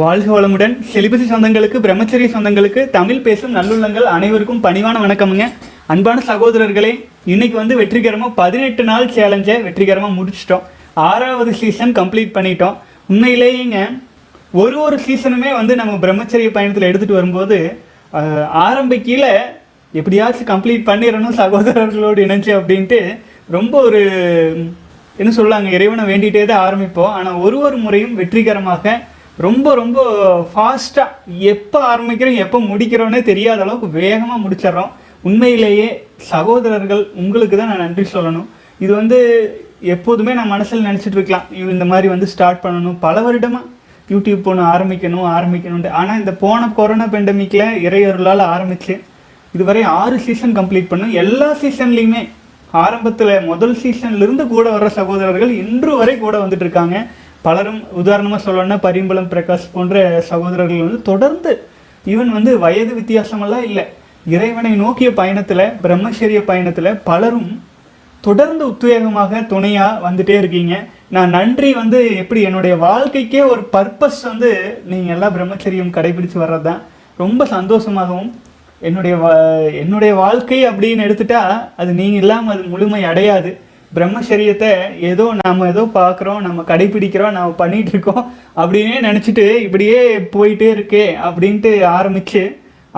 வாழ்க வளமுடன். செலிபசி சொந்தங்களுக்கு பிரம்மச்சரிய சொந்தங்களுக்கு தமிழ் பேசும் நல்லுள்ளங்கள் அனைவருக்கும் பணிவான வணக்கமுங்க. அன்பான சகோதரர்களே இன்னைக்கு வந்து வெற்றிகரமாக பதினெட்டு நாள் சேலஞ்சை வெற்றிகரமாக முடிச்சிட்டோம். ஆறாவது சீசன் கம்ப்ளீட் பண்ணிட்டோம். உண்மையிலேயேங்க ஒரு ஒரு சீசனுமே வந்து நம்ம பிரம்மச்சரிய பயணத்தில் எடுத்துகிட்டு வரும்போது ஆரம்ப கீழே எப்படியாச்சும் கம்ப்ளீட் பண்ணிடணும் சகோதரர்களோடு இணைஞ்சு அப்படின்ட்டு ரொம்ப ஒரு என்ன சொல்லுவாங்க இறைவனை வேண்டிகிட்டே தான் ஆரம்பிப்போம். ஆனால் ஒரு ஒரு முறையும் வெற்றிகரமாக ரொம்ப ரொம்ப ஃபாஸ்ட்டாக எப்போ ஆரம்பிக்கிறோம் எப்போ முடிக்கிறோன்னே தெரியாத அளவுக்கு வேகமாக முடிச்சிடுறோம். உண்மையிலேயே சகோதரர்கள் உங்களுக்கு தான் நான் நன்றி சொல்லணும். இது வந்து எப்போதுமே நான் மனசில் நினச்சிட்டு இருக்கலாம். இந்த மாதிரி வந்து ஸ்டார்ட் பண்ணணும். பல வருடமாக யூடியூப் போகணும் ஆரம்பிக்கணும் ஆரம்பிக்கணும்ட்டு ஆனால் இந்த போன கொரோனா பெண்டமிக்கில் இறையொருளால் ஆரம்பிச்சு இதுவரை ஆறு சீசன் கம்ப்ளீட் பண்ணும். எல்லா சீசன்லேயுமே ஆரம்பத்தில் முதல் சீசன்லேருந்து கூட வர்ற சகோதரர்கள் இன்று வரை கூட வந்துட்டு இருக்காங்க. பலரும் உதாரணமாக சொல்லணும்னா பரிம்பளம் பிரகாஷ் போன்ற சகோதரர்கள் வந்து தொடர்ந்து ஈவன் வந்து வயது வித்தியாசமெல்லாம் இல்லை. இறைவனை நோக்கிய பயணத்தில் பிரம்மச்சரிய பயணத்தில் பலரும் தொடர்ந்து உத்வேகமாக துணையாக வந்துட்டே இருக்கீங்க. நான் நன்றி வந்து எப்படி என்னுடைய வாழ்க்கைக்கே ஒரு பர்பஸ் வந்து நீங்கள் எல்லாம் பிரம்மச்சரியம் கடைபிடிச்சு வர்றது தான் ரொம்ப சந்தோஷமாகவும் என்னுடைய வா என்னுடைய வாழ்க்கை அப்படின்னு எடுத்துட்டா அது நீங்கள் இல்லாமல் அது முழுமை அடையாது. பிரம்மச்சரியத்தை ஏதோ நாம் ஏதோ பார்க்குறோம் நம்ம கடைபிடிக்கிறோம் நாம் பண்ணிகிட்டு இருக்கோம் அப்படின்னே நினச்சிட்டு இப்படியே போயிட்டே இருக்கே அப்படின்ட்டு ஆரம்பித்து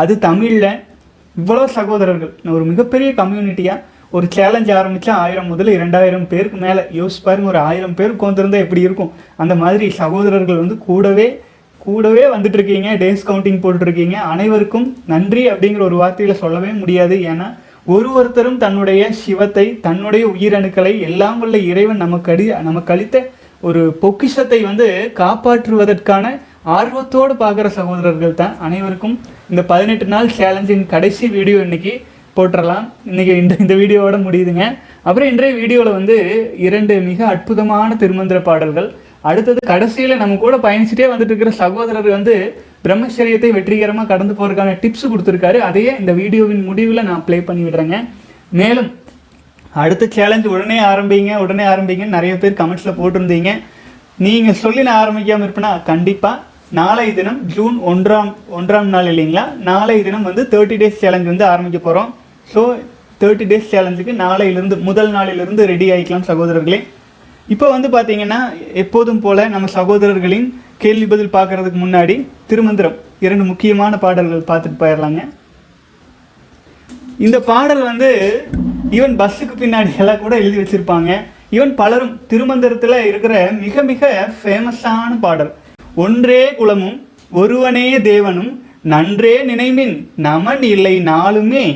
அது தமிழில் இவ்வளோ சகோதரர்கள். ஒரு மிகப்பெரிய கம்யூனிட்டியாக ஒரு சேலஞ்ச் ஆரம்பித்தா ஆயிரம் முதல்ல இரண்டாயிரம் பேருக்கு மேலே. யோசிச்சு பாருங்க ஒரு ஆயிரம் பேருக்கு வந்திருந்தா எப்படி இருக்கும்? அந்த மாதிரி சகோதரர்கள் வந்து கூடவே கூடவே வந்துட்டு இருக்கீங்க டேஸ் கவுண்டிங் போட்டுருக்கீங்க அனைவருக்கும் நன்றி அப்படிங்கிற ஒரு வார்த்தையில் சொல்லவே முடியாது. ஏன்னா ஒரு ஒருத்தரும் தன்னுடைய சிவத்தை தன்னுடைய உயிரணுக்களை எல்லாம் உள்ள இறைவன் நமக்கு அடி நமக்கு அளித்த ஒரு பொக்கிஷத்தை வந்து காப்பாற்றுவதற்கான ஆர்வத்தோடு பார்க்குற சகோதரர்கள் தான் அனைவருக்கும் இந்த பதினெட்டு நாள் சேலஞ்சின் கடைசி வீடியோ இன்னைக்கு போட்டுடலாம் இன்னைக்கு இந்த இந்த வீடியோவோட முடியுதுங்க. அப்புறம் இன்றைய வீடியோவில் வந்து இரண்டு மிக அற்புதமான திருமந்திர பாடல்கள். அடுத்தது கடைசியில் நம்ம கூட பயணிச்சுட்டே வந்துட்டு இருக்கிற சகோதரர் வந்து பிரம்மச்சரியத்தை வெற்றிகரமாக கடந்து போகிறதுக்கான டிப்ஸ் கொடுத்துருக்காரு. அதையே இந்த வீடியோவின் முடிவில் நான் ப்ளே பண்ணி விடுறேங்க. மேலும் அடுத்த சேலஞ்ச் உடனே ஆரம்பிங்க உடனே ஆரம்பிங்கன்னு நிறைய பேர் கமெண்ட்ஸில் போட்டிருந்தீங்க. நீங்கள் சொல்லி நான் ஆரம்பிக்காமல் இருப்பேன்னா கண்டிப்பாக நாளை தினம் ஜூன் ஒன்றாம் ஒன்றாம் நாள் இல்லைங்களா? நாளை தினம் வந்து தேர்ட்டி டேஸ் சேலஞ்ச் வந்து ஆரம்பிக்க போகிறோம் ஸோ தேர்ட்டி டேஸ் சேலஞ்சுக்கு நாளையிலிருந்து முதல் நாளிலிருந்து ரெடி ஆகிக்கலாம் சகோதரர்களே. இப்போ வந்து பார்த்தீங்கன்னா எப்போதும் போல நம்ம சகோதரர்களின் கேள்வி பதில் பார்க்கறதுக்கு முன்னாடி திருமந்திரம் இரண்டு முக்கியமான பாடல்கள் பார்த்துட்டு போயிடலாங்க. இந்த பாடல் வந்து ஈவன் பஸ்ஸுக்கு பின்னாடி எல்லாம் கூட எழுதி வச்சிருப்பாங்க. ஈவன் பலரும் திருமந்திரத்தில் இருக்கிற மிக மிக ஃபேமஸான பாடல். ஒன்றே குலமும் ஒருவனே தேவனும் நன்றே நினைமின் நமன் இல்லை நாளுமே.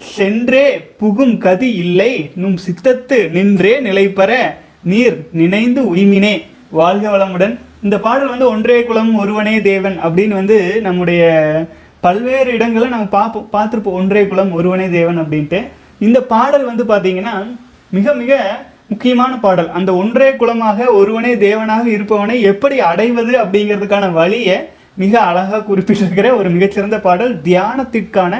சென்றே புகும் கதி இல்லை நும் சித்தத்து நின்றே நிலைபெற. நீர் நினைந்து உய்மினே. வாழ்க வளமுடன். இந்த பாடல் வந்து ஒன்றே குலம் ஒருவனே தேவன் அப்படின்னு வந்து நம்முடைய பல்வேறு இடங்களில் நம்ம பார்ப்போம் பார்த்துருப்போம். ஒன்றே குலம் ஒருவனே தேவன் அப்படின்ட்டு. இந்த பாடல் வந்து பார்த்தீங்கன்னா மிக மிக முக்கியமான பாடல். அந்த ஒன்றே குலமாக ஒருவனே தேவனாக இருப்பவனை எப்படி அடைவது அப்படிங்கிறதுக்கான வழியை மிக அழகாக குறிப்பிட்டிருக்கிற ஒரு மிகச்சிறந்த பாடல். தியானத்திற்கான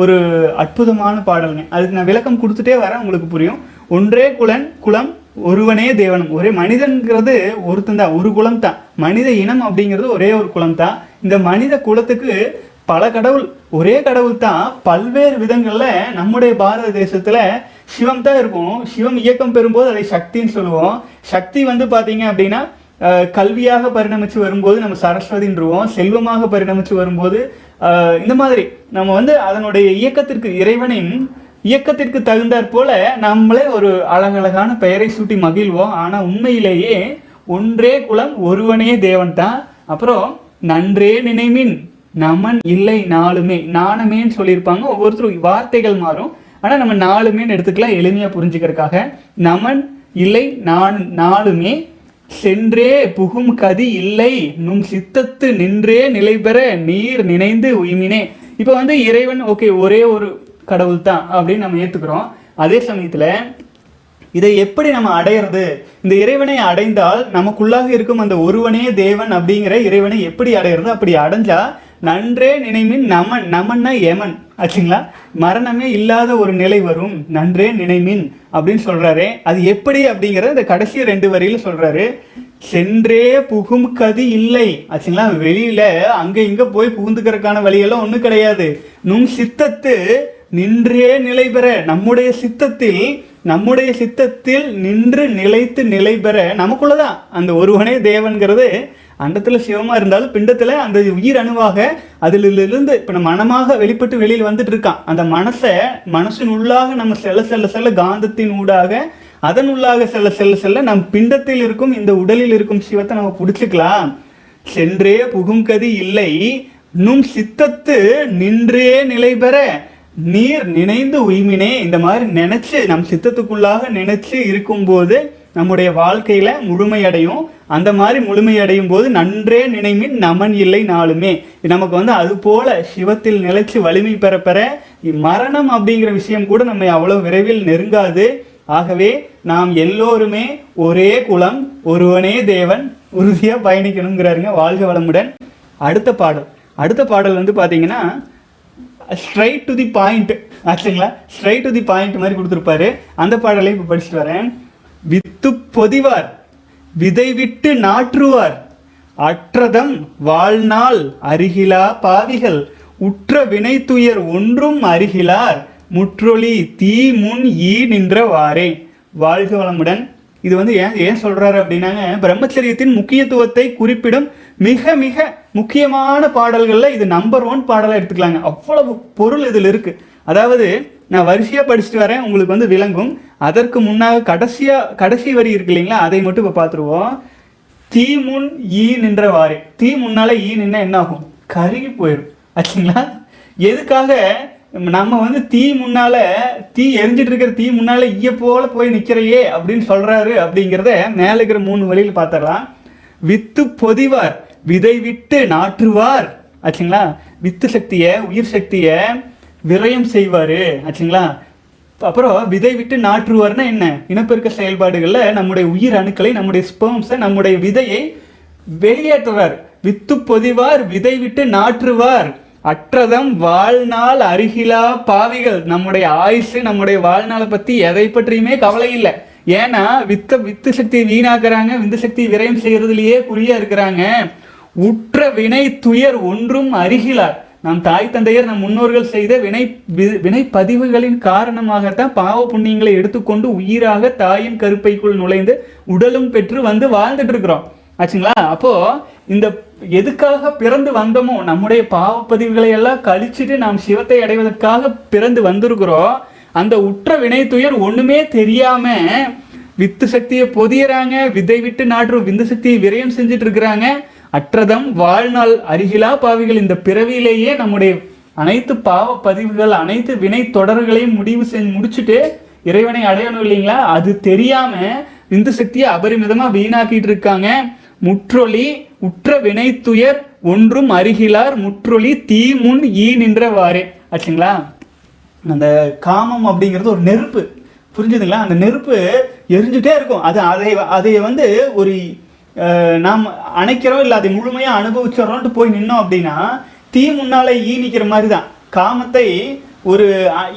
ஒரு அற்புதமான பாடல்ங்க. அதுக்கு நான் விளக்கம் கொடுத்துட்டே வரேன் உங்களுக்கு புரியும். ஒன்றே குலன் குலம் ஒருவனே தேவனும். ஒரே மனிதன்கிறது ஒருத்தன் தான் ஒரு குலம் தான் மனித இனம் அப்படிங்கிறது ஒரே ஒரு குலம் தான் இந்த மனித குலத்துக்கு பல கடவுள் ஒரே கடவுள் தான் பல்வேறு விதங்களில் நம்முடைய பாரத தேசத்தில் சிவம் தான் இருக்கும். சிவம் இயக்கம் பெறும்போது அதை சக்தின்னு சொல்லுவோம். சக்தி வந்து பார்த்தீங்க அப்படின்னா கல்வியாக பரிணமித்து வரும்போது நம்ம சரஸ்வதின்றுவோம் செல்வமாக பரிணமித்து வரும்போது இந்த மாதிரி நம்ம வந்து அதனுடைய இயக்கத்திற்கு இறைவனின் இயக்கத்திற்கு தகுந்தாற் போல நம்மளே ஒரு அழகழகான பெயரை சூட்டி மகிழ்வோம். ஆனால் உண்மையிலேயே ஒன்றே குலம் ஒருவனே தேவன் தான். அப்புறம் நன்றே நினைமின் நமன் இல்லை நாளுமே. நாணமேன்னு சொல்லியிருப்பாங்க. ஒவ்வொருத்தரும் வார்த்தைகள் மாறும். ஆனால் நம்ம நாளுமேன்னு எடுத்துக்கலாம் எளிமையாக புரிஞ்சுக்கிறதுக்காக. நமன் இல்லை நான் நாளுமே சென்றே புகும் கதி இல்லை நும் சித்தத்து நின்றே நிலை பெற நீர் நினைந்து உய்மினே. இப்போ வந்து இறைவன் ஓகே ஒரே ஒரு கடவுள் தான் அப்படின்னு நம்ம ஏற்றுக்கிறோம் அதே சமயத்தில் இதை எப்படி நம்ம அடையிறது? இந்த இறைவனை அடைந்தால் நமக்குள்ளாக இருக்கும் அந்த ஒருவனே தேவன் அப்படிங்கிற இறைவனை எப்படி அடையிறது? அப்படி அடைஞ்சா நன்றே நினைமின் நமன் நமன்னா யமன் ஆச்சுங்களா? மரணமே இல்லாத ஒரு நிலை வரும். நன்றே நினைமின் அப்படின்னு சொல்கிறாரு அது எப்படி அப்படிங்கிறத இந்த கடைசி ரெண்டு வரியில் சொல்கிறாரு சென்றே புகும் கதி இல்லை. ஆச்சுங்களா? வெளியில் அங்கே இங்கே போய் புகுந்துக்கிறதுக்கான வழியெல்லாம் ஒன்றும் கிடையாது. நும் சித்தத்து நின்றே நிலை பெற. நம்முடைய சித்தத்தில் நம்முடைய சித்தத்தில் நின்று நிலைத்து நிலை பெற நமக்குள்ளதான் அந்த ஒருவனே தேவன்கிறது. அண்டத்தில் சிவமாக இருந்தாலும் பிண்டத்தில் அந்த உயிர் அணுவாக அதிலிருந்து இப்போ நம்ம மனமாக வெளிப்பட்டு வெளியில் வந்துட்டு இருக்கான். அந்த மனசை மனசின் உள்ளாக நம்ம செல்ல செல்ல செல்ல காந்தத்தின் ஊடாக அதன் உள்ளாக செல்ல செல்ல செல்ல நம் பிண்டத்தில் இருக்கும் இந்த உடலில் இருக்கும் சிவத்தை நம்ம பிடிச்சிக்கலாம். சென்றே புகுங்கதி இல்லை. நும் சித்தத்து நின்றே நிலை பெற. நீர் நினைந்து உய்மினே. இந்த மாதிரி நினைச்சு நம் சித்தத்துக்குள்ளாக நினைச்சு இருக்கும்போது நம்முடைய வாழ்க்கையில முழுமையடையும். அந்த மாதிரி முழுமையடையும் போது நன்றே நினைமின் நமன் இல்லை நாளுமே. நமக்கு வந்து அது போல சிவத்தில் நிலைச்சு வலிமை பெற பெற மரணம் அப்படிங்கிற விஷயம் கூட நம்மை அவ்வளவு விரைவில் நெருங்காது. ஆகவே நாம் எல்லோருமே ஒரே குலம் ஒருவனே தேவன் உறுதியா பயணிக்கணுங்கிறாருங்க வாழ்க வளமுடன். அடுத்த பாடல். அடுத்த பாடல் வந்து பாத்தீங்கன்னா ஸ்ட்ரைட் டு தி பாயிண்ட் ஆச்சுங்களா? ஸ்ட்ரைட் டு தி பாயிண்ட் மாதிரி கொடுத்துருப்பாரு. அந்த பாடலையும் இப்போ படிச்சுட்டு வரேன். வித்து பொதிவார் விதை விட்டு நாற்றுவார் அற்றதம் வாழ்நாள் அருகிலா பாவிகள் உற்ற வினை துயர் ஒன்றும் அருகிலார் முற்றொளி தீ முன் ஈ நின்றவாறே வாழ்க வளமுடன். இது வந்து ஏன் ஏன் சொல்றாரு அப்படின்னாங்க பிரம்மச்சரியத்தின் முக்கியத்துவத்தை குறிப்பிடும் மிக மிக முக்கியமான பாடல்களில் இது நம்பர் ஒன் பாடலாக எடுத்துக்கலாங்க. அவ்வளவு பொருள் இதில் இருக்குது அதாவது நான் வரிசையாக படிச்சுட்டு வரேன் உங்களுக்கு வந்து விளங்கும். அதற்கு முன்னாக கடைசியாக கடைசி வரி இருக்கு இல்லைங்களா? அதை மட்டும் இப்போ பார்த்துருவோம். தீ முன் ஈ நின்றவாறு தீ முன்னால் ஈ நின்னா என்ன ஆகும்? கருகி போயிடும் ஆச்சுங்களா? எதுக்காக நம்ம வந்து தீ முன்னால தீ எரிஞ்சிட்டு இருக்கிற தீ முன்னால ஈய போல போய் நிற்கிறையே அப்படின்னு சொல்றாரு அப்படிங்கிறத மேலே இருக்கிற மூணு வழியில் பார்த்துடலாம். வித்து பொதிவார். விதை விட்டு நாற்றுவார். ஆச்சுங்களா? வித்து சக்தியை உயிர் சக்தியை விரயம் செய்வார். ஆச்சுங்களா? அப்புறம் விதை விட்டு நாற்றுவார்னா என்ன? இனப்பெருக்க செயல்பாடுகளில் நம்முடைய உயிர் அணுக்களை நம்முடைய ஸ்பெர்ம்ஸை நம்முடைய விதையை வெளியேற்றுவார். வித்து பொதிவார் விதை விட்டு நாற்றுவார். அற்றதம் வாழ்நாள் அருகிலா பாவிகள். நம்முடைய ஆயுசு நம்முடைய வாழ்நாளை பற்றி எதை பற்றியுமே கவலை இல்லை. ஏன்னா வித்த வித்து சக்தி வீணாக்குறாங்க விந்து சக்தி விரயம் செய்கிறதுலையே குறியாக இருக்கிறாங்க. உற்ற வினை துயர் ஒன்றும் அருகிலார். நம் தாய் தந்தையர் நம் முன்னோர்கள் செய்த வினை வினை பதிவுகளின் காரணமாகத்தான் பாவ புண்ணியங்களை எடுத்துக்கொண்டு உயிராக தாயின் கருப்பைக்குள் நுழைந்து உடலும் பெற்று வந்து வாழ்ந்துட்டு இருக்கிறோம் ஆச்சுங்களா? அப்போ இந்த எதுக்காக பிறந்து வந்தோமோ நம்முடைய பாவப்பதிவுகளை எல்லாம் கழிச்சுட்டு நாம் சிவத்தை அடைவதற்காக பிறந்து வந்திருக்கிறோம். அந்த உற்ற வினை துயர் ஒண்ணுமே தெரியாம வித்து சக்தியை பொதியறாங்க விதை விட்டு நாட்டு விந்து சக்தியை விரயம் செஞ்சுட்டு இருக்கிறாங்க அற்றதம் வாழ்நாள் அருகிலா பாவிகள். இந்த பிறவியிலேயே நம்முடைய அனைத்து பாவ பதிவுகள் அனைத்து வினை தொடர்களையும் முடிவு செஞ்சு முடிச்சுட்டு இறைவனை அடையணும் இல்லைங்களா? அது தெரியாம விந்து சக்தியை அபரிமிதமா வீணாக்கிட்டு இருக்காங்க. முற்றொலி உற்ற வினை துயர் ஒன்றும் அருகிலார். முற்றொலி தீ முன் ஈ நின்றவாறே. ஆச்சுங்களா? அந்த காமம் அப்படிங்கிறது ஒரு நெருப்பு. புரிஞ்சுதுங்களா? அந்த நெருப்பு எரிஞ்சுட்டே இருக்கும். அது அதை அதை வந்து ஒரு நாம் அணைக்கிறோம் இல்லை அதை முழுமையாக அனுபவிச்சிடறோன்ட்டு போய் நின்னோம் அப்படின்னா தீ முன்னாலே ஈ நிற்கிற மாதிரி தான் காமத்தை ஒரு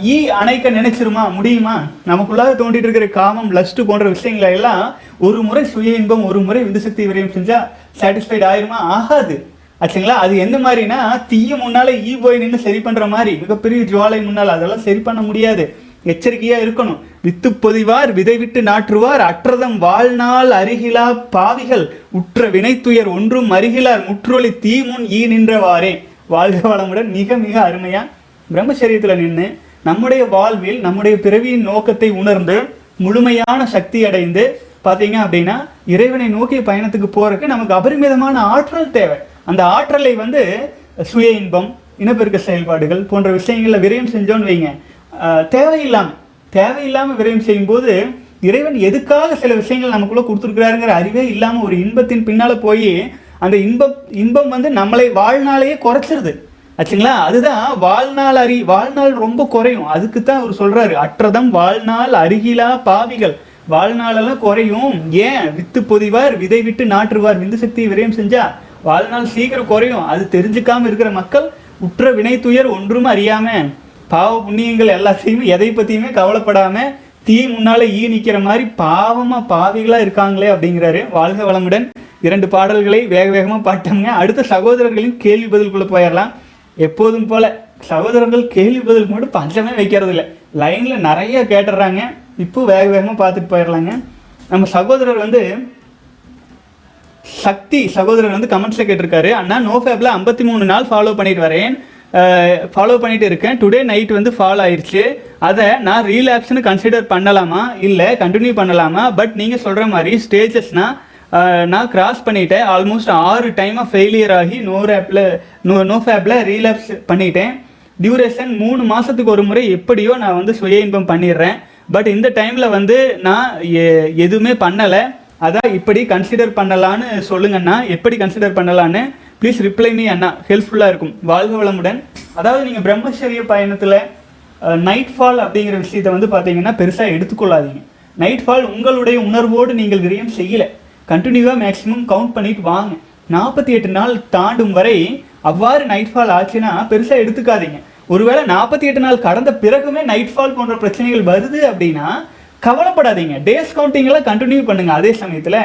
ஈ அணைக்க நினைச்சிருமா முடியுமா? நமக்குள்ளாக தோண்டிட்டு இருக்கிற காமம் லஸ்ட்டு போன்ற விஷயங்களை எல்லாம் ஒரு முறை சுய இன்பம் ஒரு முறை விந்துசக்தி விரயம் செஞ்சால் சாட்டிஸ்ஃபைட் ஆயிருமா? ஆகாது. ஆச்சுங்களா? அது எந்த மாதிரினா தீய முன்னாலே ஈ போய் நின்று சரி பண்ணுற மாதிரி மிகப்பெரிய ஜுவாலை முன்னால் அதெல்லாம் சரி பண்ண முடியாது. எச்சரிக்கையா இருக்கணும். வித்து பொதிவார் விதை விட்டு நாற்றுவார் அற்றதம் வாழ்நாள் அருகிலா பாவிகள் உற்ற வினைத்துயர் ஒன்றும் அருகிலார் முற்றொலி தீமுன் ஈ நின்றவாறே. வாழ்க வளமுடன் மிக மிக அருமையா பிரம்மச்சரியத்துல நின்று நம்முடைய வாழ்வில் நம்முடைய பிறவியின் நோக்கத்தை உணர்ந்து முழுமையான சக்தி அடைந்து பார்த்தீங்க அப்படின்னா இறைவனை நோக்கிய பயணத்துக்கு போறதுக்கு நமக்கு அபரிமிதமான ஆற்றல் தேவை. அந்த ஆற்றலை வந்து சுய இன்பம் இனப்பெருக்க செயல்பாடுகள் போன்ற விஷயங்களில் விரயம் செஞ்சோன்னு வைங்க. தேவையில்லாமல் தேவையில்லாமல் தேவையில்லாம விரயம் செய்யும்போது இறைவன் எதுக்காக சில விஷயங்கள் நமக்குள்ளே கொடுத்துருக்கிறாருங்கிற அறிவே இல்லாமல் ஒரு இன்பத்தின் பின்னால் போய் அந்த இன்பம் இன்பம் வந்து நம்மளை வாழ்நாளையே குறைச்சிருது. ஆச்சுங்களா? அதுதான் வாழ்நாள் அறி வாழ்நாள் ரொம்ப குறையும். அதுக்கு தான் அவர் சொல்கிறாரு அற்றதம் வாழ்நாள் அருகிலா பாவிகள். வாழ்நாளெல்லாம் குறையும். ஏன்? வித்து பொதிவார் விதை விட்டு நாற்றுவார். விந்து சக்தியை விரயம் செஞ்சா வாழ்நாள் சீக்கிரம் குறையும். அது தெரிஞ்சுக்காமல் இருக்கிற மக்கள் உற்ற வினை துயர் ஒன்றும் அறியாமல் பாவ புண்ணியங்கள் எல்லாத்தையுமே எதை பற்றியுமே கவலைப்படாமல் தீ முன்னால் ஈ நிற்கிற மாதிரி பாவமாக பாவிகளாக இருக்காங்களே அப்படிங்கிறாரு வாழ்க வளமுடன். இரண்டு பாடல்களை வேக வேகமாக பாட்டோங்க அடுத்த சகோதரர்களின் கேள்வி பதிலுக்குள்ளே போயிடலாம். எப்போதும் போல் சகோதரர்கள் கேள்வி பதில் மட்டும் பஞ்சமே வைக்கிறது இல்லை லைனில் நிறைய கேட்டுடுறாங்க இப்போ வேக வேகமாக பார்த்துட்டு போயிடலாங்க. நம்ம சகோதரர் வந்து சக்தி சகோதரர் வந்து கமெண்ட்ஸில் கேட்டிருக்காரு. அண்ணா நோ ஃபேப்பில் ஐம்பத்தி மூணு நாள் ஃபாலோ பண்ணிட்டு வரேன். ஃபாலோ பண்ணிட்டு இருக்கேன். டுடே நைட் வந்து ஃபால் ஆயிடுச்சு அதை நான் ரீலாப்ஸ்னு கன்சிடர் பண்ணலாமா? இல்லை கண்டினியூ பண்ணலாமா? பட் நீங்கள் சொல்கிற மாதிரி ஸ்டேஜஸ்னால் நான் கிராஸ் பண்ணிட்டேன். ஆல்மோஸ்ட் ஆறு டைமாக ஃபெயிலியர் ஆகி நோ ஆப்பில் நோ நோ ஃபேப்பில் ரீலாப்ஸ் பண்ணிட்டேன். டியூரேஷன் மூணு மாதத்துக்கு ஒரு முறை எப்படியோ நான் வந்து சுய இன்பம் பண்ணிடுறேன். பட் இந்த டைமில் வந்து நான் எதுவுமே பண்ணலை. அதான் இப்படி கன்சிடர் பண்ணலான்னு சொல்லுங்கண்ணா எப்படி கன்சிடர் பண்ணலான்னு ப்ளீஸ் ரிப்ளை மீ அண்ணா. ஹெல்ப்ஃபுல்லாக இருக்கும். வாழ்க வளமுடன். அதாவது நீங்கள் பிரம்மச்சரிய பயணத்தில் நைட் ஃபால் அப்படிங்கிற விஷயத்தை வந்து பார்த்தீங்கன்னா பெருசாக எடுத்துக்கொள்ளாதீங்க. நைட் ஃபால் உங்களுடைய உணர்வோடு நீங்கள் விரயம் செய்யலை. கண்டினியூவாக மேக்ஸிமம் கவுண்ட் பண்ணிட்டு வாங்க. நாற்பத்தி எட்டு நாள் தாண்டும் வரை அவ்வாறு நைட் ஃபால் ஆச்சுன்னா பெருசாக எடுத்துக்காதீங்க. ஒருவேளை நாற்பத்தி எட்டு நாள் கடந்த பிறகுமே நைட் ஃபால் போன்ற பிரச்சனைகள் வருது அப்படின்னா கவலைப்படாதீங்க. டேஸ் கவுண்டிங்கெல்லாம் கண்டினியூ பண்ணுங்கள் அதே சமயத்தில்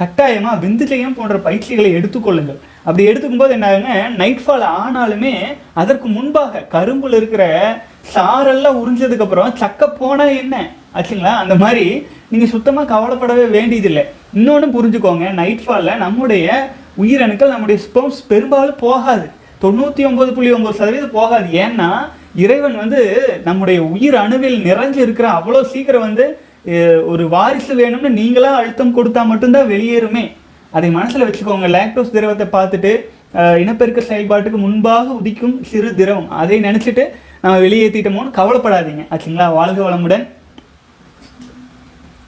கட்டாயமாக விந்துஜயம் போன்ற பயிற்சிகளை எடுத்துக்கொள்ளுங்கள். அப்படி எடுத்துக்கும்போது என்ன ஆகுங்க நைட் ஃபால் ஆனாலுமே அதற்கு முன்பாக கரும்புல இருக்கிற சாரெல்லாம் உறிஞ்சதுக்கு அப்புறம் சக்க போனால் என்ன? ஆச்சுங்களா? அந்த மாதிரி நீங்கள் சுத்தமாக கவலைப்படவே வேண்டியதில்லை. இன்னொன்று புரிஞ்சுக்கோங்க நைட்ஃபாலில் நம்முடைய உயிரணுக்கள் நம்முடைய ஸ்பெர்ம்ஸ் பெரும்பாலும் போகாது. தொண்ணூற்றி ஒம்பது புள்ளி ஒம்பது சதவீதம் போகாது. ஏன்னா இறைவன் வந்து நம்முடைய உயிர் அணுவில் நிறைஞ்சு இருக்கிற அவ்வளோ சீக்கிரம் வந்து ஒரு வாரிசு வேணும்னு நீங்களாக அழுத்தம் கொடுத்தா மட்டும்தான் வெளியேறுமே. அதை மனசில் வச்சுக்கோங்க. லாக்டோஸ் திரவத்தை பார்த்துட்டு இனப்பெருக்க செயல்பாட்டுக்கு முன்பாக உதிக்கும் சிறு திரவம். அதை நினச்சிட்டு நம்ம வெளியேற்றிட்டோமோன்னு கவலைப்படாதீங்க. ஆச்சுங்களா? வாழ்க வளமுடன்.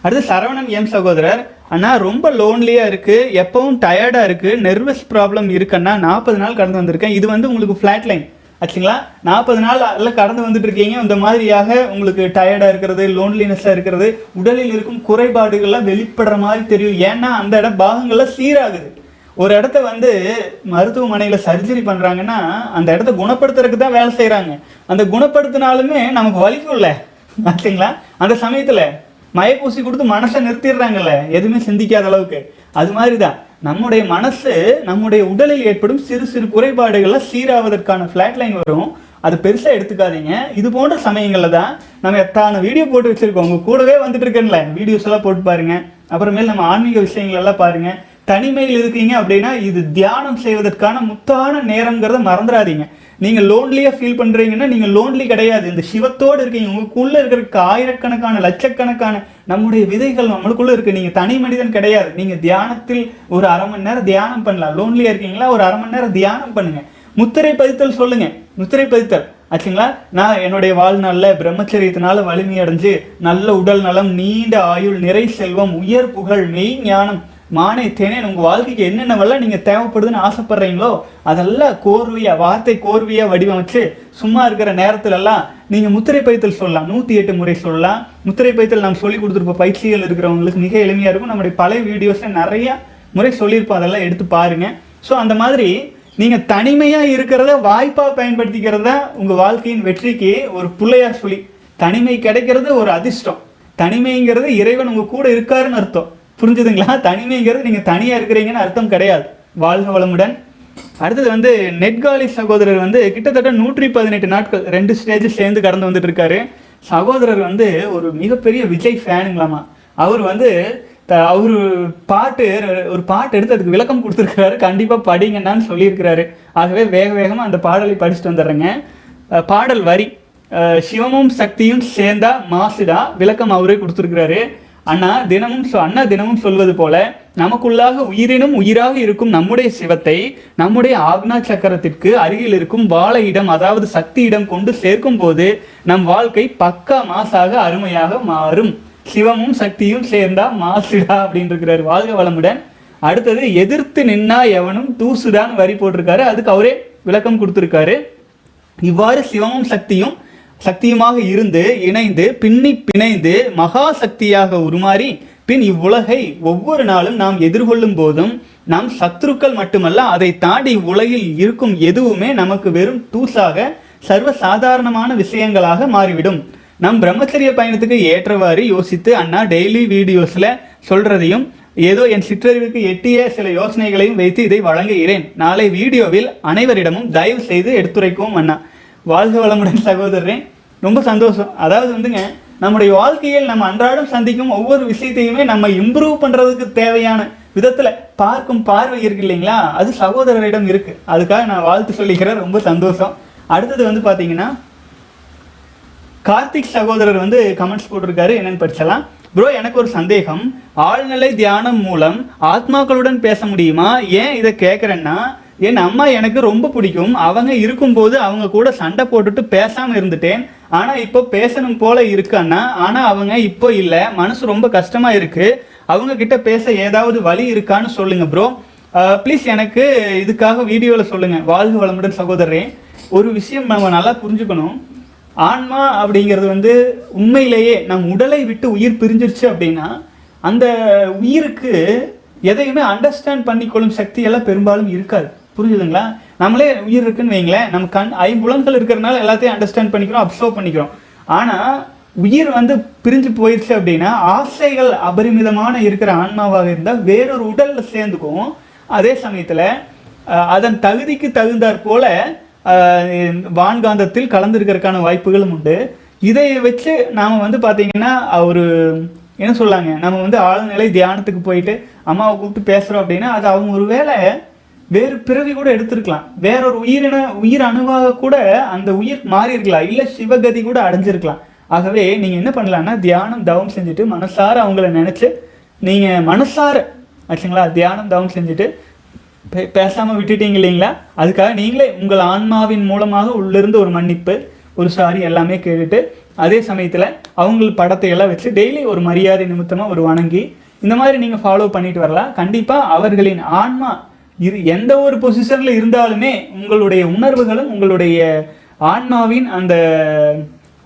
அடுத்து சரவணன் எம் சகோதரர் அண்ணா ரொம்ப லோன்லியாக இருக்குது எப்பவும் டயர்டாக இருக்குது நெர்வஸ் ப்ராப்ளம் இருக்குன்னா நாற்பது நாள் கடந்து வந்திருக்கேன். இது வந்து உங்களுக்கு ஃப்ளாட் லைன் ஆச்சுங்களா? நாற்பது நாள் எல்லாம் கடந்து வந்துட்டு இருக்கீங்க. இந்த மாதிரியாக உங்களுக்கு டயர்டாக இருக்கிறது லோன்லினஸ்ஸாக இருக்கிறது உடலில் இருக்கும் குறைபாடுகள்லாம் வெளிப்படுற மாதிரி தெரியும். ஏன்னா அந்த இடம் பாகங்கள்லாம் சீராகுது. ஒரு இடத்த வந்து மருத்துவமனையில் சர்ஜரி பண்ணுறாங்கன்னா அந்த இடத்த குணப்படுத்துறதுக்கு தான் வேலை செய்கிறாங்க அந்த குணப்படுத்தினாலுமே நமக்கு வலிக்கும்ல ஆச்சுங்களா? அந்த சமயத்தில் மயப்பூசி கொடுத்து மனசை நிறுத்திடுறாங்கல்ல. எதுவுமே சிந்திக்காத அளவுக்கு. அது மாதிரி தான் நம்முடைய மனசு நம்முடைய உடலில் ஏற்படும் சிறு சிறு குறைபாடுகளை சீராவதற்கான ஃப்ளாட் லைன் வரும். அது பெருசாக எடுத்துக்காதீங்க. இது போன்ற சமயங்களில் தான் நம்ம எத்தான வீடியோ போட்டு வச்சுருக்கோம். உங்கள் கூடவே வந்துட்டு இருக்கேன்ல. வீடியோஸ் எல்லாம் போட்டு பாருங்கள் அப்புறமேல் நம்ம ஆன்மீக விஷயங்கள் எல்லாம் பாருங்கள் தனிமையில் இருக்கீங்க அப்படின்னா இது தியானம் செய்வதற்கான முத்தான நேரங்கிறத மறந்துடாதீங்க. நீங்கள் லோன்லியாக ஃபீல் பண்ணுறீங்கன்னா நீங்கள் லோன்லி கிடையாது. இந்த சிவத்தோடு இருக்கீங்க. உங்களுக்குள்ளே இருக்கிறக்கு ஆயிரக்கணக்கான லட்சக்கணக்கான நம்முடைய விதைகள் நம்மளுக்குள்ளே இருக்குது நீங்கள் தனி மனிதன் கிடையாது. நீங்கள் தியானத்தில் ஒரு அரை மணி நேரம் தியானம் பண்ணலாம். லோன்லியா இருக்கீங்களா? ஒரு அரை மணி நேரம் தியானம் பண்ணுங்கள் முத்திரை பதித்தல் சொல்லுங்கள் முத்திரை பதித்தல். ஆச்சுங்களா? நான் என்னுடைய வாழ்நாளில் பிரம்மச்சரியத்தினால வலிமை அடைஞ்சு நல்ல உடல் நலம் நீண்ட ஆயுள் நிறை செல்வம் உயர் புகழ் மெய் ஞானம் மானே தேனே உங்கள் வாழ்க்கைக்கு என்னென்னவெல்லாம் நீங்கள் தேவைப்படுதுன்னு ஆசைப்பட்றீங்களோ அதெல்லாம் கோர்வையாக வார்த்தை கோர்வையாக வடிவமைச்சு சும்மா இருக்கிற நேரத்துலலாம் நீங்கள் முத்திரை பைத்தல் சொல்லலாம் நூற்றி எட்டு முறை சொல்லலாம். முத்திரை பைத்தல் நாம் சொல்லி கொடுத்துருப்போம். பயிற்சிகள் இருக்கிறவங்களுக்கு மிக எளிமையாக இருக்கும். நம்முடைய பழைய வீடியோஸில் நிறைய முறை சொல்லியிருப்போம். அதெல்லாம் எடுத்து பாருங்கள் ஸோ அந்த மாதிரி நீங்கள் தனிமையாக இருக்கிறத வாய்ப்பாக பயன்படுத்திக்கிறத உங்கள் வாழ்க்கையின் வெற்றிக்கு ஒரு புள்ளையா சொல்லி தனிமை கிடைக்கிறது ஒரு அதிர்ஷ்டம். தனிமைங்கிறது இறைவன் உங்கள் கூட இருக்காருன்னு அர்த்தம். புரிஞ்சுதுங்களா? தனிமைங்கிறது நீங்கள் தனியாக இருக்கிறீங்கன்னு அர்த்தம் கிடையாது. வாழ்க வளமுடன். அடுத்தது வந்து நெட்காலி சகோதரர் வந்து கிட்டத்தட்ட நூற்றி பதினெட்டு நாட்கள் ரெண்டு ஸ்டேஜ் சேர்ந்து கடந்து வந்துட்டு இருக்காரு சகோதரர் வந்து ஒரு மிகப்பெரிய விஜய் ஃபேனுங்களாமா அவர் வந்து த- அவர் பாட்டு ஒரு பாட்டு எடுத்து அதுக்கு விளக்கம் கொடுத்துருக்கிறாரு. கண்டிப்பாக படிங்கன்னான்னு சொல்லியிருக்கிறாரு. ஆகவே வேக வேகமாக அந்த பாடலை படிச்சுட்டு வந்துடுறேங்க. பாடல் வரி. சிவமும் சக்தியும் சேர்ந்தா மாசுடா. விளக்கம் அவரே கொடுத்துருக்கிறாரு. அண்ணா தினமும் அண்ணா தினமும் சொல்வது போல நமக்குள்ளாக உயிரினும் உயிராக இருக்கும் நம்முடைய சிவத்தை நம்முடைய ஆக்னா சக்கரத்திற்கு அருகில் இருக்கும் வாழ இடம் அதாவது சக்தி இடம் கொண்டு சேர்க்கும் போது நம் வாழ்க்கை பக்கா மாசாக அருமையாக மாறும். சிவமும் சக்தியும் சேர்ந்தா மாசுடா அப்படின்னு வாழ்க வளமுடன். அடுத்தது எதிர்த்து நின்னா எவனும் தூசுதான் வரி போட்டிருக்காரு. அதுக்கு அவரே விளக்கம் கொடுத்துருக்காரு. இவ்வாறு சிவமும் சக்தியும் சக்தியுமாக இருந்து இணைந்து பின்னி பிணைந்து மகா சக்தியாக உருமாறி பின் இவ்வுலகை ஒவ்வொரு நாளும் நாம் எதிர்கொள்ளும் போதும் நாம் சத்துருக்கள் மட்டுமல்ல அதை தாண்டி உலகில் இருக்கும் எதுவுமே நமக்கு வெறும் தூசாக சர்வ சாதாரணமான விஷயங்களாக மாறிவிடும். நம் பிரம்மச்சரிய பயணத்துக்கு ஏற்றவாறு யோசித்து அண்ணா டெய்லி வீடியோஸில் சொல்றதையும் ஏதோ என் சிற்றறிவுக்கு எட்டிய சில யோசனைகளையும் வைத்து இதை வழங்குகிறேன். நாளை வீடியோவில் அனைவரிடமும் தயவு செய்து எடுத்துரைக்கவும் அண்ணா. வாழ்க வளமுடன் சகோதரரே. ரொம்ப சந்தோஷம். அதாவது வந்துங்க நம்முடைய வாழ்க்கையில் நம்ம அன்றாடம் சந்திக்கும் ஒவ்வொரு விஷயத்தையுமே நம்ம இம்ப்ரூவ் பண்ணுறதுக்கு தேவையான விதத்தில் பார்க்கும் பார்வை இருக்கு இல்லைங்களா? அது சகோதரரிடம் இருக்கு. அதுக்காக நான் வாழ்த்து சொல்லிக்கிறேன். ரொம்ப சந்தோஷம். அடுத்தது வந்து பார்த்தீங்கன்னா கார்த்திக் சகோதரர் வந்து கமெண்ட்ஸ் போட்டிருக்காரு. என்னன்னு படிச்சலாம். ப்ரோ எனக்கு ஒரு சந்தேகம். ஆழ்நிலை தியானம் மூலம் ஆத்மாக்களுடன் பேச முடியுமா? ஏன் இதை கேட்குறேன்னா என் அம்மா எனக்கு ரொம்ப பிடிக்கும். அவங்க இருக்கும்போது அவங்க கூட சண்டை போட்டுட்டு பேசாமல் இருந்துட்டேன். ஆனால் இப்போ பேசணும் போல இருக்கான்னா ஆனால் அவங்க இப்போ இல்லை. மனசு ரொம்ப கஷ்டமாக இருக்குது அவங்க கிட்ட பேச ஏதாவது வழி இருக்கான்னு சொல்லுங்கள் ப்ரோ ப்ளீஸ் எனக்கு இதுக்காக வீடியோவில் சொல்லுங்கள் வாழ்க வளமுடன் சகோதரரே. ஒரு விஷயம் நம்ம நல்லா புரிஞ்சுக்கணும். ஆன்மா அப்படிங்கிறது வந்து உண்மையிலேயே நம் உடலை விட்டு உயிர் பிரிஞ்சிருச்சு அப்படின்னா அந்த உயிருக்கு எதையுமே அண்டர்ஸ்டாண்ட் பண்ணிக்கொள்ளும் சக்தியெல்லாம் பெரும்பாலும் இருக்காது. புரிஞ்சுதுங்களா? நம்மளே உயிர் இருக்குன்னு வைங்களேன் நம்ம கண் ஐம்புலன்கள் இருக்கிறனால எல்லாத்தையும் அண்டர்ஸ்டாண்ட் பண்ணிக்கிறோம் அப்சர்வ் பண்ணிக்கிறோம். ஆனால் உயிர் வந்து பிரிஞ்சு போயிடுச்சு அப்படின்னா ஆசைகள் அபரிமிதமான இருக்கிற ஆன்மாவாக இருந்தால் வேறொரு உடலில் சேர்ந்துக்கும். அதே சமயத்தில் அதன் தகுதிக்கு தகுந்தாற் போல வான்காந்தத்தில் கலந்துருக்கிறதுக்கான வாய்ப்புகளும் உண்டு. இதை வச்சு நாம் வந்து பார்த்தீங்கன்னா ஒரு என்ன சொல்லாங்க? நம்ம வந்து ஆழ்நிலை தியானத்துக்கு போயிட்டு அம்மாவை கூப்பிட்டு பேசுகிறோம் அப்படின்னா அது அவங்க ஒரு வேளை வேறு பிறவி கூட எடுத்திருக்கலாம். வேற ஒரு உயிரின உயிர் அணுவாக கூட அந்த உயிர் மாறி இருக்கலாம் இல்லை சிவகதி கூட அடைஞ்சிருக்கலாம். ஆகவே நீங்கள் என்ன பண்ணலான்னா தியானம் தவம் செஞ்சுட்டு மனசார அவங்கள நினச்சி நீங்கள் மனசார ஆச்சுங்களா? தியானம் தவம் செஞ்சுட்டு பே- விட்டுட்டீங்க இல்லைங்களா? அதுக்காக நீங்களே உங்கள் ஆன்மாவின் மூலமாக உள்ளிருந்து ஒரு மன்னிப்பு ஒரு சாரி எல்லாமே கேட்டுட்டு அதே சமயத்தில் அவங்கள படத்தை எல்லாம் வச்சு டெய்லி ஒரு மரியாதை நிமித்தமாக ஒரு வணங்கி இந்த மாதிரி நீங்கள் ஃபாலோ பண்ணிட்டு வரலாம். கண்டிப்பாக அவர்களின் ஆன்மா இரு எந்த ஒரு பொசிஷனில் இருந்தாலுமே உங்களுடைய உணர்வுகளும் உங்களுடைய ஆன்மாவின் அந்த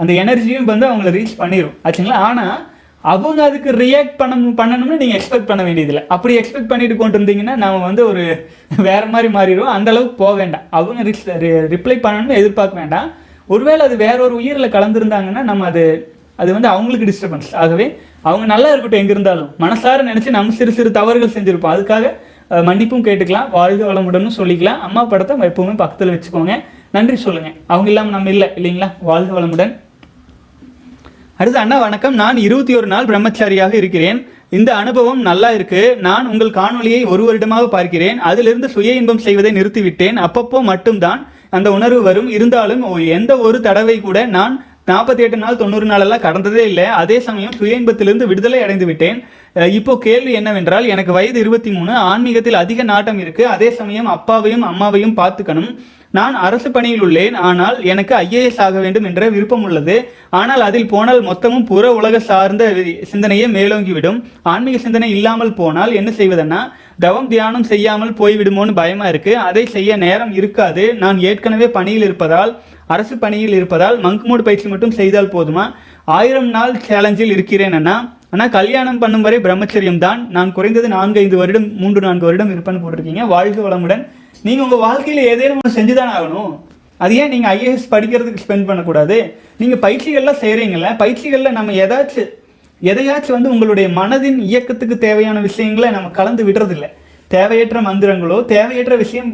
அந்த எனர்ஜியும் வந்து அவங்கள ரீச் பண்ணிடும் ஆச்சுங்களா? ஆனால் அவங்க அதுக்கு ரியாக்ட் பண்ண பண்ணணும்னு நீங்கள் எக்ஸ்பெக்ட் பண்ண வேண்டியதில்லை. அப்படி எக்ஸ்பெக்ட் பண்ணிட்டு கொண்டு இருந்தீங்கன்னா நம்ம வந்து ஒரு வேற மாதிரி மாறிடுவோம். அந்தளவுக்கு போக வேண்டாம். அவங்க ரிப்ளை பண்ணணும்னு எதிர்பார்க்க வேண்டாம். ஒருவேளை அது வேற ஒரு உயிரில் கலந்துருந்தாங்கன்னா நம்ம அது அது வந்து அவங்களுக்கு டிஸ்டர்பன்ஸ் ஆகவே அவங்க நல்லா இருக்கட்டும் எங்கே இருந்தாலும் மனசார நினச்சி நம்ம சிறு சிறு தவறுகள் செஞ்சுருப்போம். அதுக்காக மன்னிப்பும் கேட்டுக்கலாம் வாழ்க வளமுடனும் சொல்லிக்கலாம். அம்மா படத்தை எப்பவுமே பக்கத்தில் வச்சுக்கோங்க. நன்றி சொல்லுங்க. அவங்க இல்லாமல் நம்ம இல்லை இல்லைங்களா? வாழ்க வளமுடன். அடுத்து அண்ணா வணக்கம். நான் இருபத்தி ஒரு நாள் பிரம்மச்சாரியாக இருக்கிறேன். இந்த அனுபவம் நல்லா இருக்கு. நான் உங்கள் காணொலியை ஒரு வருடமாக பார்க்கிறேன். அதிலிருந்து சுய இன்பம் செய்வதை நிறுத்திவிட்டேன். அப்பப்போ மட்டும்தான் அந்த உணர்வு வரும். இருந்தாலும் எந்த ஒரு தடவை கூட நான் நாற்பத்தி எட்டு நாள் தொண்ணூறு நாளெல்லாம் கடந்ததே இல்லை. அதே சமயம் சுய இன்பத்திலிருந்து விடுதலை அடைந்து விட்டேன் இப்போ கேள்வி என்னவென்றால் எனக்கு வயது இருபத்தி மூணு ஆன்மீகத்தில் அதிக நாட்டம் இருக்கு. அதே சமயம் அப்பாவையும் அம்மாவையும் பார்த்துக்கணும். நான் அரசு பணியில் உள்ளேன். ஆனால் எனக்கு ஐஏஎஸ் ஆக வேண்டும் என்ற விருப்பம் உள்ளது. ஆனால் அதில் போனால் மொத்தமும் புற உலக சார்ந்த சிந்தனையே மேலோங்கிவிடும். ஆன்மீக சிந்தனை இல்லாமல் போனால் என்ன செய்வதென்னா தவம் தியானம் செய்யாமல் போய்விடுமோன்னு பயமா இருக்கு. அதை செய்ய நேரம் இருக்காது. நான் ஏற்கனவே பணியில் இருப்பதால் அரசு பணியில் இருப்பதால் மங்க் மோட் பயிற்சி மட்டும் செய்தால் போதுமா? ஆயிரம் நாள் சேலஞ்சில் இருக்கிறேன் அண்ணா. ஆனால் கல்யாணம் பண்ணும் வரை பிரம்மச்சரியம் தான். நான் குறைந்தது நான்கு ஐந்து வருடம் மூன்று நான்கு வருடம் இருப்பேன்னு போட்டிருக்கீங்க. வாழ்க்கை வளமுடன். நீங்கள் உங்கள் வாழ்க்கையில் ஏதேனும் ஒன்று செஞ்சு தானே ஆகணும். அது ஏன் நீங்கள் ஐஏஎஸ் படிக்கிறதுக்கு ஸ்பெண்ட் பண்ணக்கூடாது? நீங்கள் பயிற்சிகள்லாம் செய்கிறீங்கள பயிற்சிகளில் நம்ம ஏதாச்சும் எதையாச்சும் வந்து உங்களுடைய மனதின் இயக்கத்துக்கு தேவையான விஷயங்களை நம்ம கலந்து விடுறதில்ல. தேவையற்ற மந்திரங்களோ தேவையற்ற விஷயம்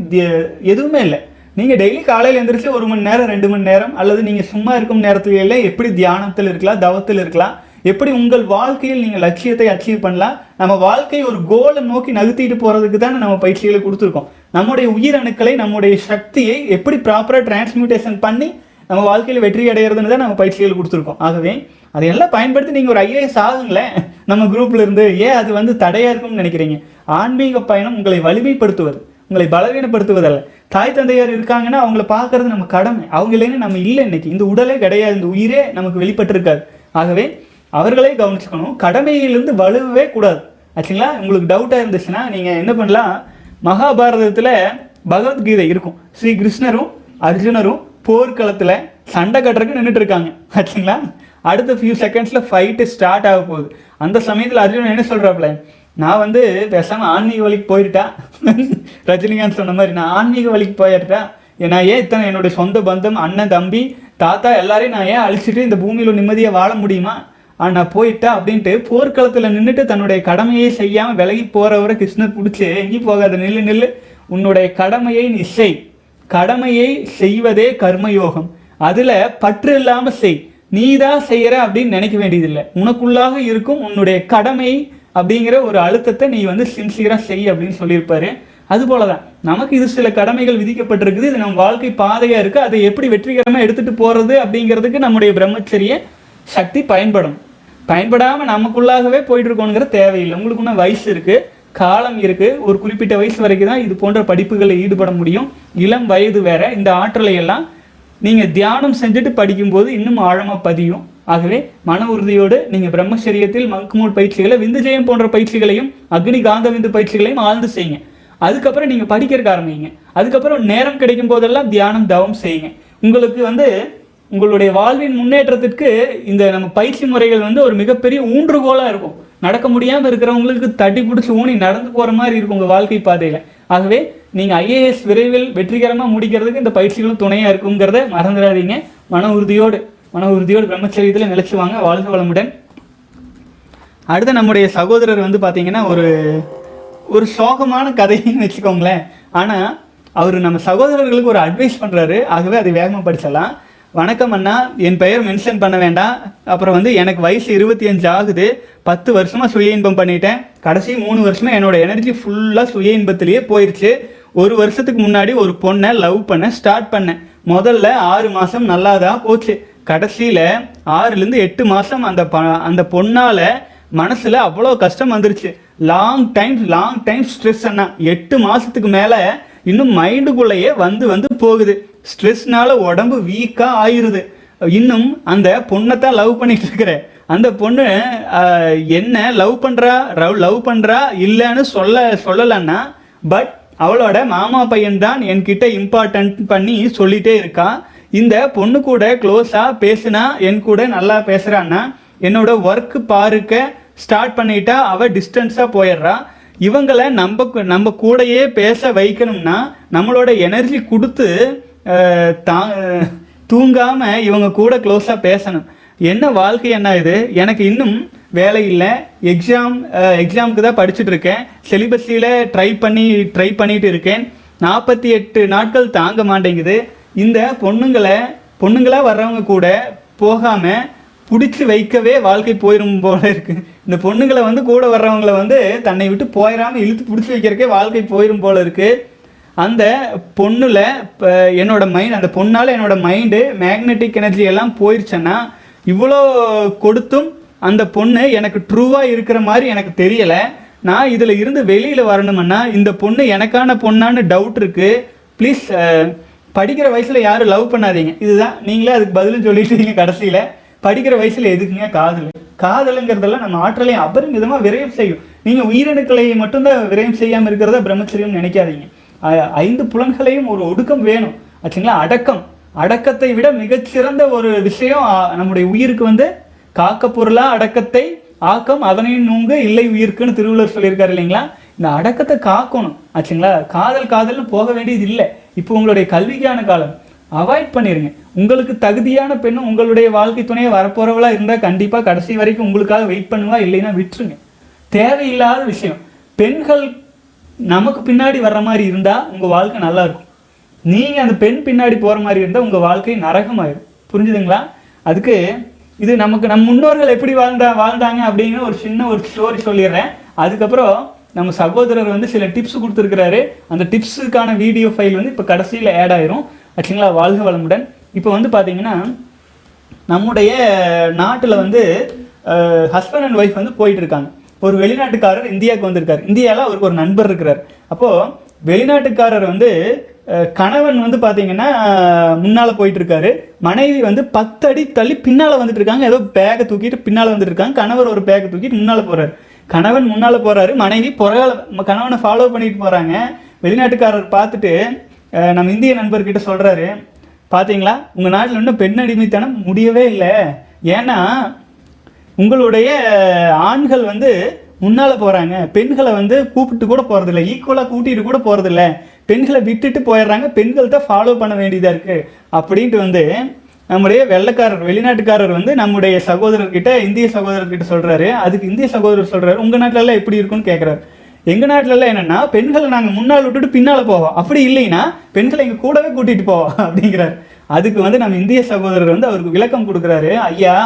எதுவுமே இல்லை. நீங்கள் டெய்லி காலையில் எழுந்திரிச்சு ஒரு மணி நேரம் ரெண்டு மணி நேரம் அல்லது நீங்கள் சும்மா இருக்கும் நேரத்துல எப்படி தியானத்தில் இருக்கலாம் தவத்தில் இருக்கலாம் எப்படி உங்கள் வாழ்க்கையில் நீங்கள் லட்சியத்தை அச்சீவ் பண்ணலாம்? நம்ம வாழ்க்கை ஒரு கோலை நோக்கி நகர்த்திட்டு போகிறதுக்கு தானே நம்ம பயிற்சிகளை கொடுத்துருக்கோம். நம்முடைய உயிரணுக்களை நம்முடைய சக்தியை எப்படி ப்ராப்பராக டிரான்ஸ்மியூட்டேஷன் பண்ணி நம்ம வாழ்க்கையில் வெற்றி அடையிறதுன்னு தான் நம்ம பயிற்சிகள் கொடுத்துருக்கோம். ஆகவே அதையெல்லாம் பயன்படுத்தி நீங்கள் ஒரு ஐஏஎஸ் ஆகுங்களேன். நம்ம குரூப்ல இருந்து ஏன் அது வந்து தடையாக இருக்கும்னு நினைக்கிறீங்க? ஆன்மீக பயணம் உங்களை வலிமைப்படுத்துவது உங்களை பலவீனப்படுத்துவதல்ல. தாய் தந்தையார் இருக்காங்கன்னா அவங்கள பார்க்கறது நம்ம கடமை. அவங்க இல்லைன்னு நம்ம இல்லை இன்னைக்கு. இந்த உடலே கிடையாது. இந்த உயிரே நமக்கு வெளிப்பட்டிருக்காது. ஆகவே அவர்களே கவனிச்சுக்கணும். கடமையிலிருந்து வலுவே கூடாது. ஆச்சுங்களா? உங்களுக்கு டவுட்டாக இருந்துச்சுன்னா நீங்கள் என்ன பண்ணலாம்? மகாபாரதத்தில் பகவத்கீதை இருக்கும். ஸ்ரீ கிருஷ்ணரும் அர்ஜுனரும் போர்க்களத்தில் சண்டை கட்டுறதுக்கு நின்றுட்டு இருக்காங்க. ஆச்சுங்களா? அடுத்த ஃபியூ செகண்ட்ஸில் ஃபைட்டு ஸ்டார்ட் ஆக போகுது. அந்த சமயத்தில் அர்ஜுனன் என்ன சொல்கிறாப்புல நான் வந்து பேசாமல் ஆன்மீக வழிக்கு போயிட்டா? ரஜினிகாந்த் சொன்ன மாதிரி நான் ஆன்மீக வழிக்கு போயிட்டா? நான் ஏன் இத்தனை என்னுடைய சொந்த பந்தம் அண்ணன் தம்பி தாத்தா எல்லாரையும் நான் ஏன் அழிச்சிட்டு இந்த பூமியில் நிம்மதியாக வாழ முடியுமா? ஆனால் போயிட்டா அப்படின்ட்டு போர்க்களத்தில் நின்றுட்டு தன்னுடைய கடமையை செய்யாமல் விலகி போகிறவரை கிருஷ்ணர் பிடிச்சி எங்கேயும் போகாத நில்லு நில்லு. உன்னுடைய கடமையை நீ செய். கடமையை செய்வதே கர்மயோகம். அதில் பற்று இல்லாமல் செய். நீ தான் செய்கிற அப்படின்னு நினைக்க வேண்டியதில்லை. உனக்குள்ளாக இருக்கும் உன்னுடைய கடமை அப்படிங்கிற ஒரு அழுத்தத்தை நீ வந்து சின்சியராக செய் அப்படின்னு சொல்லியிருப்பாரு. அது போலதான். நமக்கு இது சில கடமைகள் விதிக்கப்பட்டிருக்குது. இது நம்ம வாழ்க்கை பாதையாக இருக்குது அதை எப்படி வெற்றிகரமாக எடுத்துகிட்டு போகிறது அப்படிங்கிறதுக்கு நம்முடைய பிரம்மச்சரிய சக்தி பயன்படும். பயன்படாமல் நமக்குள்ளாகவே போயிட்டுருக்கோங்கிற தேவையில்லை. உங்களுக்கு இன்னும் வயசு இருக்குது காலம் இருக்குது ஒரு குறிப்பிட்ட வயசு வரைக்கும் தான் இது போன்ற படிப்புகளில் ஈடுபட முடியும். இளம் வயது வேற. இந்த ஆற்றலை எல்லாம் நீங்கள் தியானம் செஞ்சுட்டு படிக்கும்போது இன்னும் ஆழமாக பதியும். ஆகவே மன உறுதியோடு நீங்கள் பிரம்மச்சரியத்தில் மங்குமூல் பயிற்சிகளை விந்துஜெயம் போன்ற பயிற்சிகளையும் அக்னி காந்த விந்து பயிற்சிகளையும் ஆழ்ந்து செய்யுங்க. அதுக்கப்புறம் நீங்கள் படிக்கிறக்கு ஆரம்பிங்க. அதுக்கப்புறம் நேரம் கிடைக்கும் போதெல்லாம் தியானம் தவம் செய்யுங்க. உங்களுக்கு வந்து உங்களுடைய வாழ்வின் முன்னேற்றத்திற்கு இந்த நம்ம பயிற்சி முறைகள் வந்து ஒரு மிகப்பெரிய ஊன்றுகோலாக இருக்கும். நடக்க முடியாமல் இருக்கிறவங்களுக்கு தட்டி பிடிச்சி ஊனி நடந்து போகிற மாதிரி இருக்கும் உங்கள் வாழ்க்கை பாதையில். ஆகவே நீங்கள் ஐஏஎஸ் விரைவில் வெற்றிகரமாக முடிக்கிறதுக்கு இந்த பயிற்சிகளும் துணையாக இருக்குங்கிறத மறந்துடாதீங்க. மன உறுதியோடு மன உறுதியோடு பிரம்மச்சரியத்தில் நிலைச்சு வாங்க. வாழ்க வளமுடன். அடுத்து நம்முடைய சகோதரர் வந்து பார்த்தீங்கன்னா ஒரு ஒரு சோகமான கதைன்னு வச்சுக்கோங்களேன். ஆனால் அவர் நம்ம சகோதரர்களுக்கு ஒரு அட்வைஸ் பண்ணுறாரு ஆகவே அதை வேகமாக படிச்சிடலாம். வணக்கம் அண்ணா. என் பெயர் மென்ஷன் பண்ண வேண்டாம். அப்புறம் வந்து எனக்கு வயசு இருபத்தி அஞ்சு ஆகுது. பத்து வருஷமாக சுய இன்பம் பண்ணிட்டேன். கடைசி மூணு வருஷமாக என்னோட எனர்ஜி ஃபுல்லாக சுய இன்பத்திலேயே போயிடுச்சு ஒரு வருஷத்துக்கு முன்னாடி ஒரு பொண்ணை லவ் பண்ண ஸ்டார்ட் பண்ணேன் முதல்ல ஆறு மாதம் நல்லா தான் போச்சு. கடைசியில் ஆறுலேருந்து எட்டு மாதம் அந்த ப அந்த பொண்ணால் மனசில் அவ்வளோ கஷ்டம் வந்துருச்சு. Long time long time stress அண்ணா. எட்டு மாதத்துக்கு மேலே இன்னும் மைண்டுக்குள்ளேயே வந்து வந்து போகுது. ஸ்ட்ரெஸ்னால உடம்பு வீக்காக ஆயிடுது இன்னும் அந்த பொண்ணை தான் லவ் பண்ணிட்டு இருக்கிறேன் அந்த பொண்ணு என்ன லவ் பண்றா? லவ் பண்ணுறா இல்லைன்னு சொல்ல சொல்லலைன்னா பட் அவளோட மாமா பையன் தான் என்கிட்ட இம்பார்ட்டன்ட் பண்ணி சொல்லிட்டே இருக்கா. இந்த பொண்ணு கூட க்ளோஸாக பேசுனா என் கூட நல்லா பேசுகிறான்னா என்னோட ஒர்க் பாருக்க ஸ்டார்ட் பண்ணிட்டா அவ டிஸ்டன்ஸாக போயிடுறா. இவங்களை நம்ம நம்ம கூடயே பேச வைக்கணும்னா நம்மளோட எனர்ஜி கொடுத்து தா தூங்காமல் இவங்க கூட க்ளோஸாக பேசணும். என்ன வாழ்க்கை என்ன இது? எனக்கு இன்னும் வேலை இல்லை. எக்ஸாம் எக்ஸாமுக்கு தான் படிச்சுட்டு இருக்கேன். சிலிபஸில் ட்ரை பண்ணி ட்ரை பண்ணிட்டு இருக்கேன். நாற்பத்தி எட்டு நாட்கள் தாங்க மாட்டேங்குது. இந்த பொண்ணுங்களை பொண்ணுங்களாக வர்றவங்க கூட போகாமல் பிடிச்சி வைக்கவே வாழ்க்கை போயிடும் போல இருக்கு. இந்த பொண்ணுங்களை வந்து கூட வர்றவங்களை வந்து தன்னை விட்டு போயிடாமல் இழுத்து பிடிச்சி வைக்கிறக்கே வாழ்க்கை போயிடும் போல இருக்குது அந்த பொண்ணில் இப்போ என்னோட மைண்ட் அந்த பொண்ணால் என்னோட மைண்டு மேக்னெட்டிக் எனர்ஜி எல்லாம் போயிடுச்சேன்னா இவ்வளோ கொடுத்தும் அந்த பொண்ணு எனக்கு ட்ரூவாக இருக்கிற மாதிரி எனக்கு தெரியலை. நான் இதில் இருந்து வெளியில் வரணுமன்னா இந்த பொண்ணு எனக்கான பொண்ணான்னு டவுட் இருக்குது ப்ளீஸ் படிக்கிற வயசில் யாரும் லவ் பண்ணாதீங்க. இதுதான் நீங்களே அதுக்கு பதிலும் சொல்லிட்டீங்க கடைசியில். படிக்கிற வயசில் எதுக்குங்க காதல்? காதலுங்கிறதெல்லாம் நம்ம ஆற்றலையும் அபரிமிதமாக விரயம் செய்யும். நீங்கள் உயிரணுக்களை மட்டும்தான் விரயம் செய்யாமல் இருக்கிறத பிரம்மச்சரியம் நினைக்காதீங்க. ஐந்து புலன்களையும் ஒரு ஒடுக்கம் வேணும். ஆச்சுங்களா? அடக்கம். அடக்கத்தை விட மிகச்சிறந்த ஒரு விஷயம் நம்முடைய உயிருக்கு வந்து காக்க பொருளா அடக்கத்தை ஆக்கம் அதனையும் நூங்க இல்லை உயிர்க்குன்னு திருவள்ளுவர் சொல்லியிருக்காரு இல்லைங்களா? இந்த அடக்கத்தை காக்கணும். ஆச்சுங்களா? காதல் காதல்னு போக வேண்டியது இல்லை. இப்போ உங்களுடைய கல்விக்கான காலம். அவாய்ட் பண்ணிருங்க. உங்களுக்கு தகுதியான பெண்ணும் உங்களுடைய வாழ்க்கை துணையை வரப்போகிறவளாக இருந்தால் கண்டிப்பாக கடைசி வரைக்கும் உங்களுக்காக வெயிட் பண்ணுவா இல்லைன்னா விட்டுருங்க. தேவையில்லாத விஷயம். பெண்கள் நமக்கு பின்னாடி வர்ற மாதிரி இருந்தால் உங்கள் வாழ்க்கை நல்லாயிருக்கும் நீங்கள் அந்த பெண் பின்னாடி போகிற மாதிரி இருந்தால் உங்கள் வாழ்க்கை நரகமாயிரும். புரிஞ்சுதுங்களா? அதுக்கு இது நமக்கு நம் முன்னோர்கள் எப்படி வாழ்ந்தா வாழ்ந்தாங்க அப்படிங்கிற ஒரு சின்ன ஒரு ஸ்டோரி சொல்லிடுறேன். அதுக்கப்புறம் நம்ம சகோதரர் வந்து சில டிப்ஸ் கொடுத்துருக்கிறாரு. அந்த டிப்ஸுக்கான வீடியோ ஃபைல் வந்து இப்போ கடைசியில் ஆட் ஆயிரும். ஆச்சுங்களா வாழ்க வளமுடன். இப்போ வந்து பார்த்தீங்கன்னா நம்முடைய நாட்டில் வந்து ஹஸ்பண்ட் அண்ட் ஒய்ஃப் வந்து போயிட்டு இருக்காங்க. ஒரு வெளிநாட்டுக்காரர் இந்தியாவுக்கு வந்திருக்கார். இந்தியாவில் அவருக்கு ஒரு நண்பர் இருக்கிறார். அப்போது வெளிநாட்டுக்காரர் வந்து கணவன் வந்து பார்த்தீங்கன்னா முன்னால் போயிட்டு இருக்காரு மனைவி வந்து பத்து அடி தள்ளி பின்னால் வந்துட்டு இருக்காங்க ஏதோ பேக்கை தூக்கிட்டு பின்னால் வந்துட்டு இருக்காங்க கணவர் ஒரு பேக்கை தூக்கிட்டு முன்னால் போகிறாரு கணவன் முன்னால் போகிறாரு மனைவி புறகால கணவனை ஃபாலோ பண்ணிட்டு போகிறாங்க வெளிநாட்டுக்காரர் பார்த்துட்டு நம்ம இந்திய நண்பர்கிட்ட சொல்கிறாரு பார்த்தீங்களா உங்கள் நாட்டில் இன்னும் பெண் அடிமைத்தனம் முடியவே இல்லை. ஏன்னா உங்களுடைய ஆண்கள் வந்து முன்னால் போகிறாங்க பெண்களை வந்து கூப்பிட்டு கூட போகிறதில்ல ஈக்குவலாக கூட்டிகிட்டு கூட போகிறதில்ல பெண்களை விட்டுட்டு போயிடுறாங்க. பெண்கள் தான் ஃபாலோ பண்ண வேண்டியதாக இருக்குது அப்படின்ட்டு வந்து நம்முடைய வெள்ளைக்காரர் வெளிநாட்டுக்காரர் வந்து நம்முடைய சகோதரர்கிட்ட இந்திய சகோதரர்கிட்ட சொல்கிறாரு அதுக்கு இந்திய சகோதரர் சொல்கிறாரு உங்கள் நாட்டிலலாம் எப்படி இருக்குன்னு கேட்குறாரு எங்கள் நாட்டிலலாம் என்னென்னா பெண்களை நாங்கள் முன்னால் விட்டுட்டு பின்னால் போவோம். அப்படி இல்லைன்னா பெண்களை எங்கள் கூடவே கூட்டிகிட்டு போவோம். அப்படிங்கிறார். அதுக்கு வந்து நம்ம இந்திய சகோதரர் வந்து அவருக்கு விளக்கம் கொடுக்குறாரு. ஐயா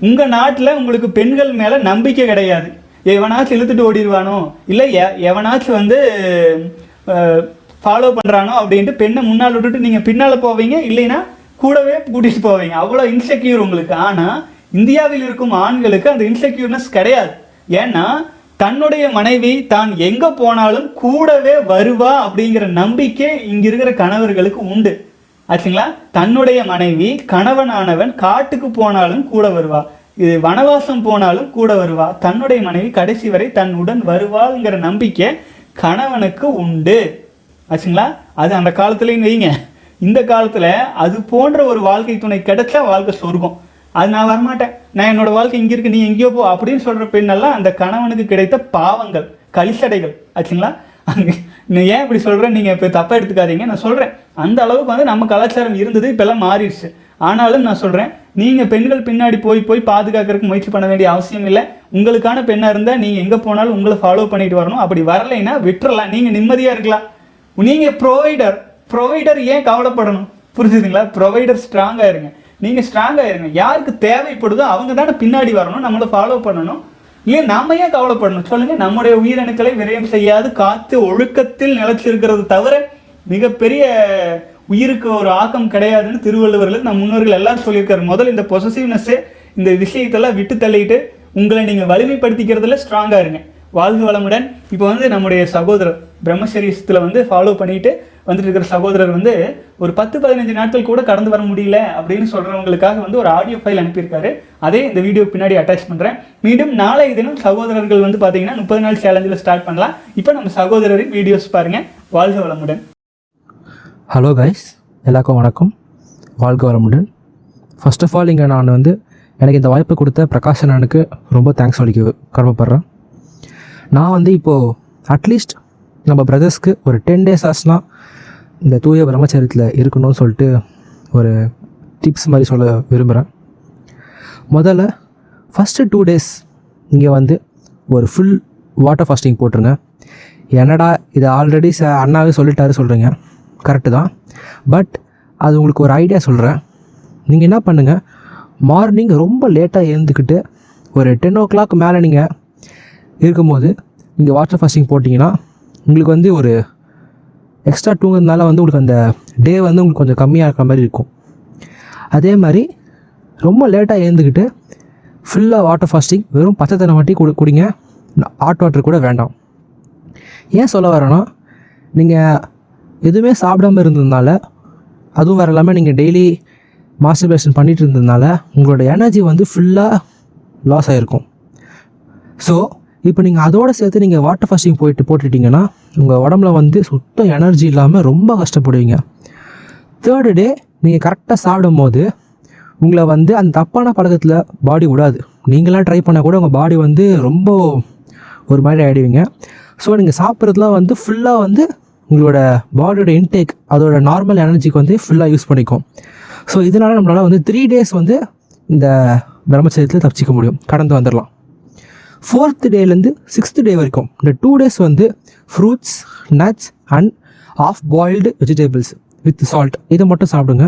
உங்கள் நாட்டில் உங்களுக்கு பெண்கள் மேலே நம்பிக்கை கிடையாது. எவனாச்சும் இழுத்துட்டு ஓடிடுவானோ? இல்லை எ எவனாச்சும் வந்து ஃபாலோ பண்ணுறானோ அப்படின்ட்டு பெண்ணை முன்னால் விட்டுட்டு நீங்கள் பின்னால் போவீங்க இல்லைன்னா கூடவே கூட்டிகிட்டு போவீங்க. அவ்வளோ இன்செக்யூர் உங்களுக்கு. ஆனால் இந்தியாவில் இருக்கும் ஆண்களுக்கு அந்த இன்செக்யூர்னஸ் கிடையாது. ஏன்னா தன்னுடைய மனைவி தான் எங்கே போனாலும் கூடவே வருவா அப்படிங்கிற நம்பிக்கை இங்கே இருக்கிற கணவர்களுக்கு உண்டு. ஆச்சுங்களா? தன்னுடைய மனைவி கணவனானவன் காட்டுக்கு போனாலும் கூட வருவா. இது வனவாசம் போனாலும் கூட வருவா. தன்னுடைய மனைவி கடைசி வரை தன்னுடன் வருவாள்ங்கிற நம்பிக்கை கணவனுக்கு உண்டு. ஆச்சுங்களா? அது அந்த காலத்துலேயும் வைங்க. இந்த காலத்தில் அது போன்ற ஒரு வாழ்க்கை துணை கிடைச்சா வாழ்க்கை சொர்க்கம். அது நான் வரமாட்டேன். நான் என்னோட வாழ்க்கை இங்கே இருக்கு நீ எங்கேயோ போ அப்படின்னு சொல்கிற பெண்ணெல்லாம் அந்த கணவனுக்கு கிடைத்த பாவங்கள் கலிசடைகள் ஆச்சுங்களா? அங்கே நான் ஏன் இப்படி சொல்கிறேன் நீங்கள் இப்போ தப்பாக எடுத்துக்காதீங்க. நான் சொல்கிறேன் அந்த அளவுக்கு வந்து நம்ம கலாச்சாரம் இருந்தது இப்போல்லாம் மாறிடுச்சு. ஆனாலும் நான் சொல்கிறேன் நீங்கள் பெண்கள் பின்னாடி போய் போய் பாதுகாக்கிறதுக்கு முயற்சி பண்ண வேண்டிய அவசியம் இல்லை. உங்களுக்கான பெண்ணாக இருந்தால் நீங்கள் எங்கே போனாலும் உங்களை ஃபாலோ பண்ணிட்டு வரணும். அப்படி வரலைன்னா விட்டுறலாம். நீங்கள் நிம்மதியாக இருக்கலாம். நீங்கள் ப்ரொவைடர் ப்ரொவைடர் ஏன் கவலைப்படணும்? புரிஞ்சுதுங்களா? ப்ரொவைடர் ஸ்ட்ராங்காக இருங்க. நீங்கள் ஸ்ட்ராங்காக இருங்க. யாருக்கு தேவைப்படுதோ அவங்க தானே பின்னாடி வரணும். நம்மளை ஃபாலோ பண்ணணும். ஏன் நாம ஏன் கவலைப்படணும்? சொல்லுங்க. நம்முடைய உயிரணுக்களை விரயம் செய்யாது காத்து ஒழுக்கத்தில் நிலச்சிருக்கிறது தவிர மிகப்பெரிய உயிருக்கு ஒரு ஆக்கம் கிடையாதுன்னு திருவள்ளுவர்கள் நம் முன்னோர்கள் எல்லாரும் சொல்லியிருக்காரு. முதல்ல இந்த பொசசிவ்னஸ்ஸு இந்த விஷயத்தெல்லாம் விட்டு தள்ளிட்டு உங்களை நீங்கள் வலிமைப்படுத்திக்கிறதுல ஸ்ட்ராங்காக இருங்க. வாழ்க வளமுடன். இப்போ வந்து நம்முடைய சகோதரர் பிரம்மசரீசத்தில் வந்து ஃபாலோ பண்ணிட்டு வந்துட்டு இருக்கிற சகோதரர் வந்து ஒரு பத்து பதினஞ்சு நாட்கள் கூட கடந்து வர முடியல அப்படின்னு சொல்கிறவங்களுக்காக வந்து ஒரு ஆடியோ ஃபைல் அனுப்பியிருக்காரு. அதே இந்த வீடியோ பின்னாடி அட்டாச் பண்ணுறேன் மீண்டும் நாளை தினம் சகோதரர்கள் வந்து பார்த்தீங்கன்னா முப்பது நாள் சேலஞ்சில் ஸ்டார்ட் பண்ணலாம். இப்போ நம்ம சகோதரரின் வீடியோஸ் பாருங்கள் வாழ்க வளமுடன். ஹலோ கைஸ் எல்லாருக்கும் வணக்கம். வாழ்க வளமுடன். ஃபர்ஸ்ட் ஆஃப் ஆல் இங்கே நான் வந்து எனக்கு இந்த வாய்ப்பு கொடுத்த பிரகாஷ் அண்ணனுக்கு ரொம்ப தேங்க்ஸ் சொல்லிக்க கடமைப்படுறேன் நான் வந்து இப்போது அட்லீஸ்ட் நம்ம பிரதர்ஸ்க்கு ஒரு டென் டேஸ் ஆச்சுனா இந்த தூய பிரம்மச்சரியத்தில் இருக்கணும்னு சொல்லிட்டு ஒரு டிப்ஸ் மாதிரி சொல்ல விரும்புகிறேன் முதல்ல ஃபஸ்ட்டு டூ டேஸ் நீங்கள் வந்து ஒரு ஃபுல் வாட்டர் ஃபாஸ்டிங் போட்டுருங்க. என்னடா இது ஆல்ரெடி ச அண்ணாவே சொல்லிட்டாரு சொல்கிறீங்க கரெக்டு தான். பட் அது உங்களுக்கு ஒரு ஐடியா சொல்கிறேன் நீங்கள் என்ன பண்ணுங்கள் மார்னிங் ரொம்ப லேட்டாக எழுந்துக்கிட்டு ஒரு டென் ஓ கிளாக் மேலே நீங்கள் இருக்கும்போது நீங்கள் வாட்டர் ஃபாஸ்டிங் போட்டிங்கன்னா உங்களுக்கு வந்து ஒரு எக்ஸ்ட்ரா தூங்குறதுனால வந்து உங்களுக்கு அந்த டே வந்து உங்களுக்கு கொஞ்சம் கம்மியாக இருக்கிற மாதிரி இருக்கும். அதே மாதிரி ரொம்ப லேட்டாக எழுந்துக்கிட்டு ஃபுல்லாக வாட்டர் ஃபாஸ்டிங் வெறும் பச்சை தண்ணி மட்டும் கொடு குடிங்க. ஹாட் வாட்டர் கூட வேண்டாம். ஏன் சொல்ல வரேன்னா நீங்கள் எதுவுமே சாப்பிடாம இருந்ததுனால அதுவும் வேறு இல்லாமல் நீங்கள் டெய்லி மாஸ்டர்பேஷன் பண்ணிகிட்டு இருந்ததுனால உங்களோட எனர்ஜி வந்து ஃபுல்லாக லாஸ் ஆகிருக்கும் ஸோ இப்போ நீங்கள் அதோட சேர்த்து நீங்கள் வாட்டர் ஃபாஸ்டிங் போயிட்டு போட்டுட்டிங்கன்னா உங்கள் உடம்புல வந்து சுத்தம் எனர்ஜி இல்லாமல் ரொம்ப கஷ்டப்படுவீங்க. தேர்டு டே நீங்கள் கரெக்டாக சாப்பிடும் போது உங்களை வந்து அந்த தப்பான பழக்கத்தில் பாடி விடாது. நீங்களாம் ட்ரை பண்ணால் கூட உங்கள் பாடி வந்து ரொம்ப ஒரு மாதிரி ஆகிடுவீங்க ஸோ நீங்கள் சாப்பிட்றதுலாம் வந்து ஃபுல்லாக வந்து உங்களோட பாடியோட இன்டேக் அதோட நார்மல் எனர்ஜிக்கு வந்து ஃபுல்லாக யூஸ் பண்ணிக்கும். ஸோ இதனால் நம்மளால் வந்து த்ரீ டேஸ் வந்து இந்த பிரம்மச்சரியத்தில் தப்பிச்சிக்க முடியும். கடந்து வந்துடலாம் ஃபோர்த் டேலேருந்து சிக்ஸ்த் டே வரைக்கும். இந்த டூ டேஸ் வந்து fruits nuts and half boiled vegetables with salt இதை மட்டும் சாப்பிடுங்க.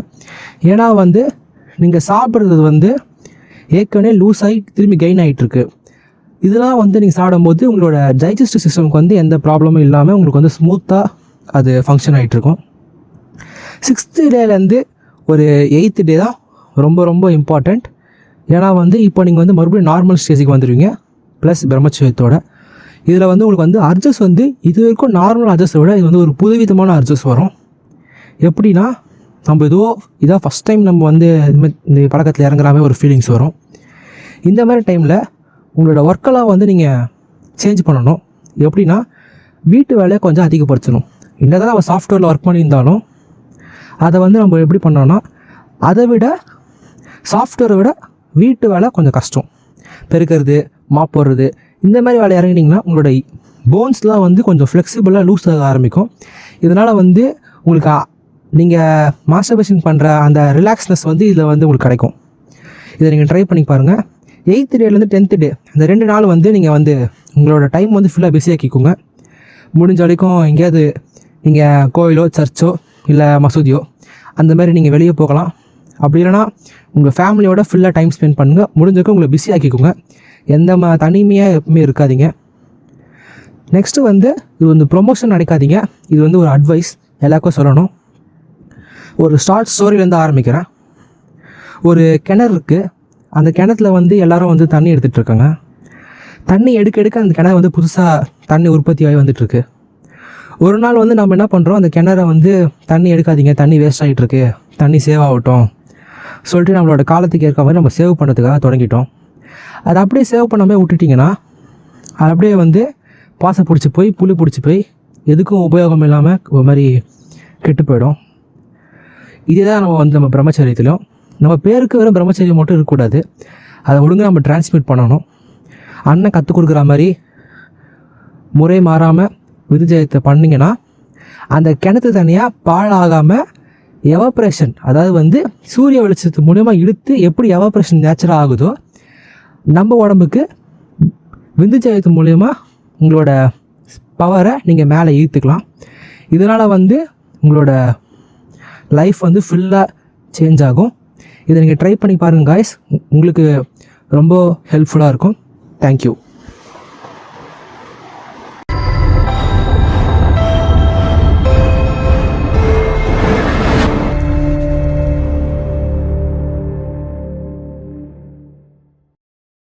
ஏன்னா வந்து நீங்கள் சாப்பிட்றது வந்து ஏற்கனவே லூஸ் ஆகி திரும்பி கெயின் ஆகிட்டுருக்கு இதெல்லாம் வந்து நீங்கள் சாப்பிடும்போது உங்களோட டைஜஸ்டிவ் சிஸ்டமுக்கு வந்து எந்த ப்ராப்ளமும் இல்லாமல் உங்களுக்கு வந்து ஸ்மூத்தாக அது ஃபங்க்ஷன் ஆகிட்டுருக்கும் சிக்ஸ்த்து டேலேருந்து ஒரு எயித்து டே தான் ரொம்ப ரொம்ப இம்பார்ட்டண்ட் ஏன்னா வந்து இப்போ நீங்கள் வந்து மறுபடியும் நார்மல் ஸ்டேஜுக்கு வந்துடுவீங்க ப்ளஸ் பிரம்மச்சரியத்தோட இதில் வந்து உங்களுக்கு வந்து அர்ஜஸ் வந்து இது வரைக்கும் நார்மல் அர்ஜஸை விட இது வந்து ஒரு புதுவிதமான அர்ஜஸ் வரும். எப்படின்னா நம்ம ஏதோ இதான் ஃபஸ்ட் டைம் நம்ம வந்து இந்த பழக்கத்தில் இறங்குறாமே ஒரு ஃபீலிங்ஸ் வரும். இந்த மாதிரி டைமில் உங்களோட ஒர்க்கெல்லாம் வந்து நீங்கள் சேஞ்ச் பண்ணணும். எப்படின்னா வீட்டு வேலையை கொஞ்சம் அதிகப்படுத்தணும். என்னதான் நம்ம சாஃப்ட்வேரில் ஒர்க் பண்ணியிருந்தாலும் அதை வந்து நம்ம எப்படி பண்ணோன்னா அதை விட சாஃப்ட்வேரை விட வீட்டு வேலை கொஞ்சம் கஷ்டம். பெருக்கிறது மாப் போடுறது இந்த மாதிரி வேலை இறங்கினீங்கன்னா உங்களோட போன்ஸ்லாம் வந்து கொஞ்சம் ஃப்ளெக்சிபிளாக லூஸ் ஆக ஆரம்பிக்கும். இதனால் வந்து உங்களுக்கு நீங்கள் மாஸ்டர்பேஷன் பண்ணுற அந்த ரிலாக்ஸ்னஸ் வந்து இதில் வந்து உங்களுக்கு கிடைக்கும். இதை நீங்கள் ட்ரை பண்ணி பாருங்கள் எயித்து டேலேருந்து டென்த்து டே அந்த ரெண்டு நாள் வந்து நீங்கள் வந்து உங்களோட டைம் வந்து ஃபுல்லாக பிஸியாக்கிக்கோங்க முடிஞ்ச வரைக்கும் எங்கேயாவது நீங்கள் கோயிலோ சர்ச்சோ இல்லை மசூதியோ அந்த மாதிரி நீங்கள் வெளியே போகலாம். அப்படி இல்லைன்னா உங்கள் ஃபேமிலியோட ஃபுல்லாக டைம் ஸ்பெண்ட் பண்ணுங்கள் முடிஞ்சவரைக்கும் உங்களை பிஸி ஆக்கிக்கோங்க. எந்த ம தனிமையாக எப்பவுமே இருக்காதிங்க. நெக்ஸ்ட்டு வந்து இது வந்து ப்ரொமோஷன் நடக்காதீங்க இது வந்து ஒரு அட்வைஸ் எல்லாருக்கும் சொல்லணும். ஒரு ஷார்ட் ஸ்டோரியிலேருந்து ஆரம்பிக்கிறேன். ஒரு கிணறு இருக்குது அந்த கிணத்துல வந்து எல்லாரும் வந்து தண்ணி எடுத்துகிட்டு இருக்காங்க. தண்ணி எடுக்க எடுக்க அந்த கிணறு வந்து புதுசாக தண்ணி உற்பத்தி ஆகி வந்துட்டுருக்கு. ஒரு நாள் வந்து நம்ம என்ன பண்ணுறோம் அந்த கிணறை வந்து தண்ணி எடுக்காதீங்க. தண்ணி வேஸ்ட் ஆகிட்டுருக்கு தண்ணி சேவ் ஆகட்டும். சொல்லிட்டு நம்மளோட காலத்துக்கு ஏற்க மாதிரி நம்ம சேவ் பண்ணுறதுக்காக தொடங்கிட்டோம். அதை அப்படியே சேவ் பண்ணாமல் விட்டுட்டிங்கன்னா அது அப்படியே வந்து பாசை பிடிச்சி போய் புளி பிடிச்சி போய் எதுக்கும் உபயோகம் இல்லாமல் ஒரு மாதிரி கெட்டு போயிடும். இதே தான் நம்ம வந்து நம்ம பிரம்மச்சரியத்திலும். நம்ம பேருக்கு வெறும் பிரம்மச்சரியம் மட்டும் இருக்கக்கூடாது. அதை ஒழுங்காக நம்ம டிரான்ஸ்மிட் பண்ணணும். அண்ணன் கற்றுக் கொடுக்குற மாதிரி முறை மாறாமல் விருஜயத்தை பண்ணிங்கன்னா அந்த கிணத்து தனியாக பாழாகாமல் எவாப்ரேஷன் அதாவது வந்து சூரிய வெளிச்சத்து மூலயமா இழுத்து எப்படி எவாப்ரேஷன் நேச்சுரல் ஆகுதோ நம்ம உடம்புக்கு விந்து ஜெயத்து மூலயமா உங்களோட பவரை நீங்கள் மேலே ஈர்த்துக்கலாம். இதனால் வந்து உங்களோட லைஃப் வந்து ஃபுல்லாக சேஞ்ச் ஆகும். இதை நீங்கள் ட்ரை பண்ணி பாருங்கள் காய்ஸ் உங்களுக்கு ரொம்ப ஹெல்ப்ஃபுல்லாக இருக்கும். தேங்க்யூ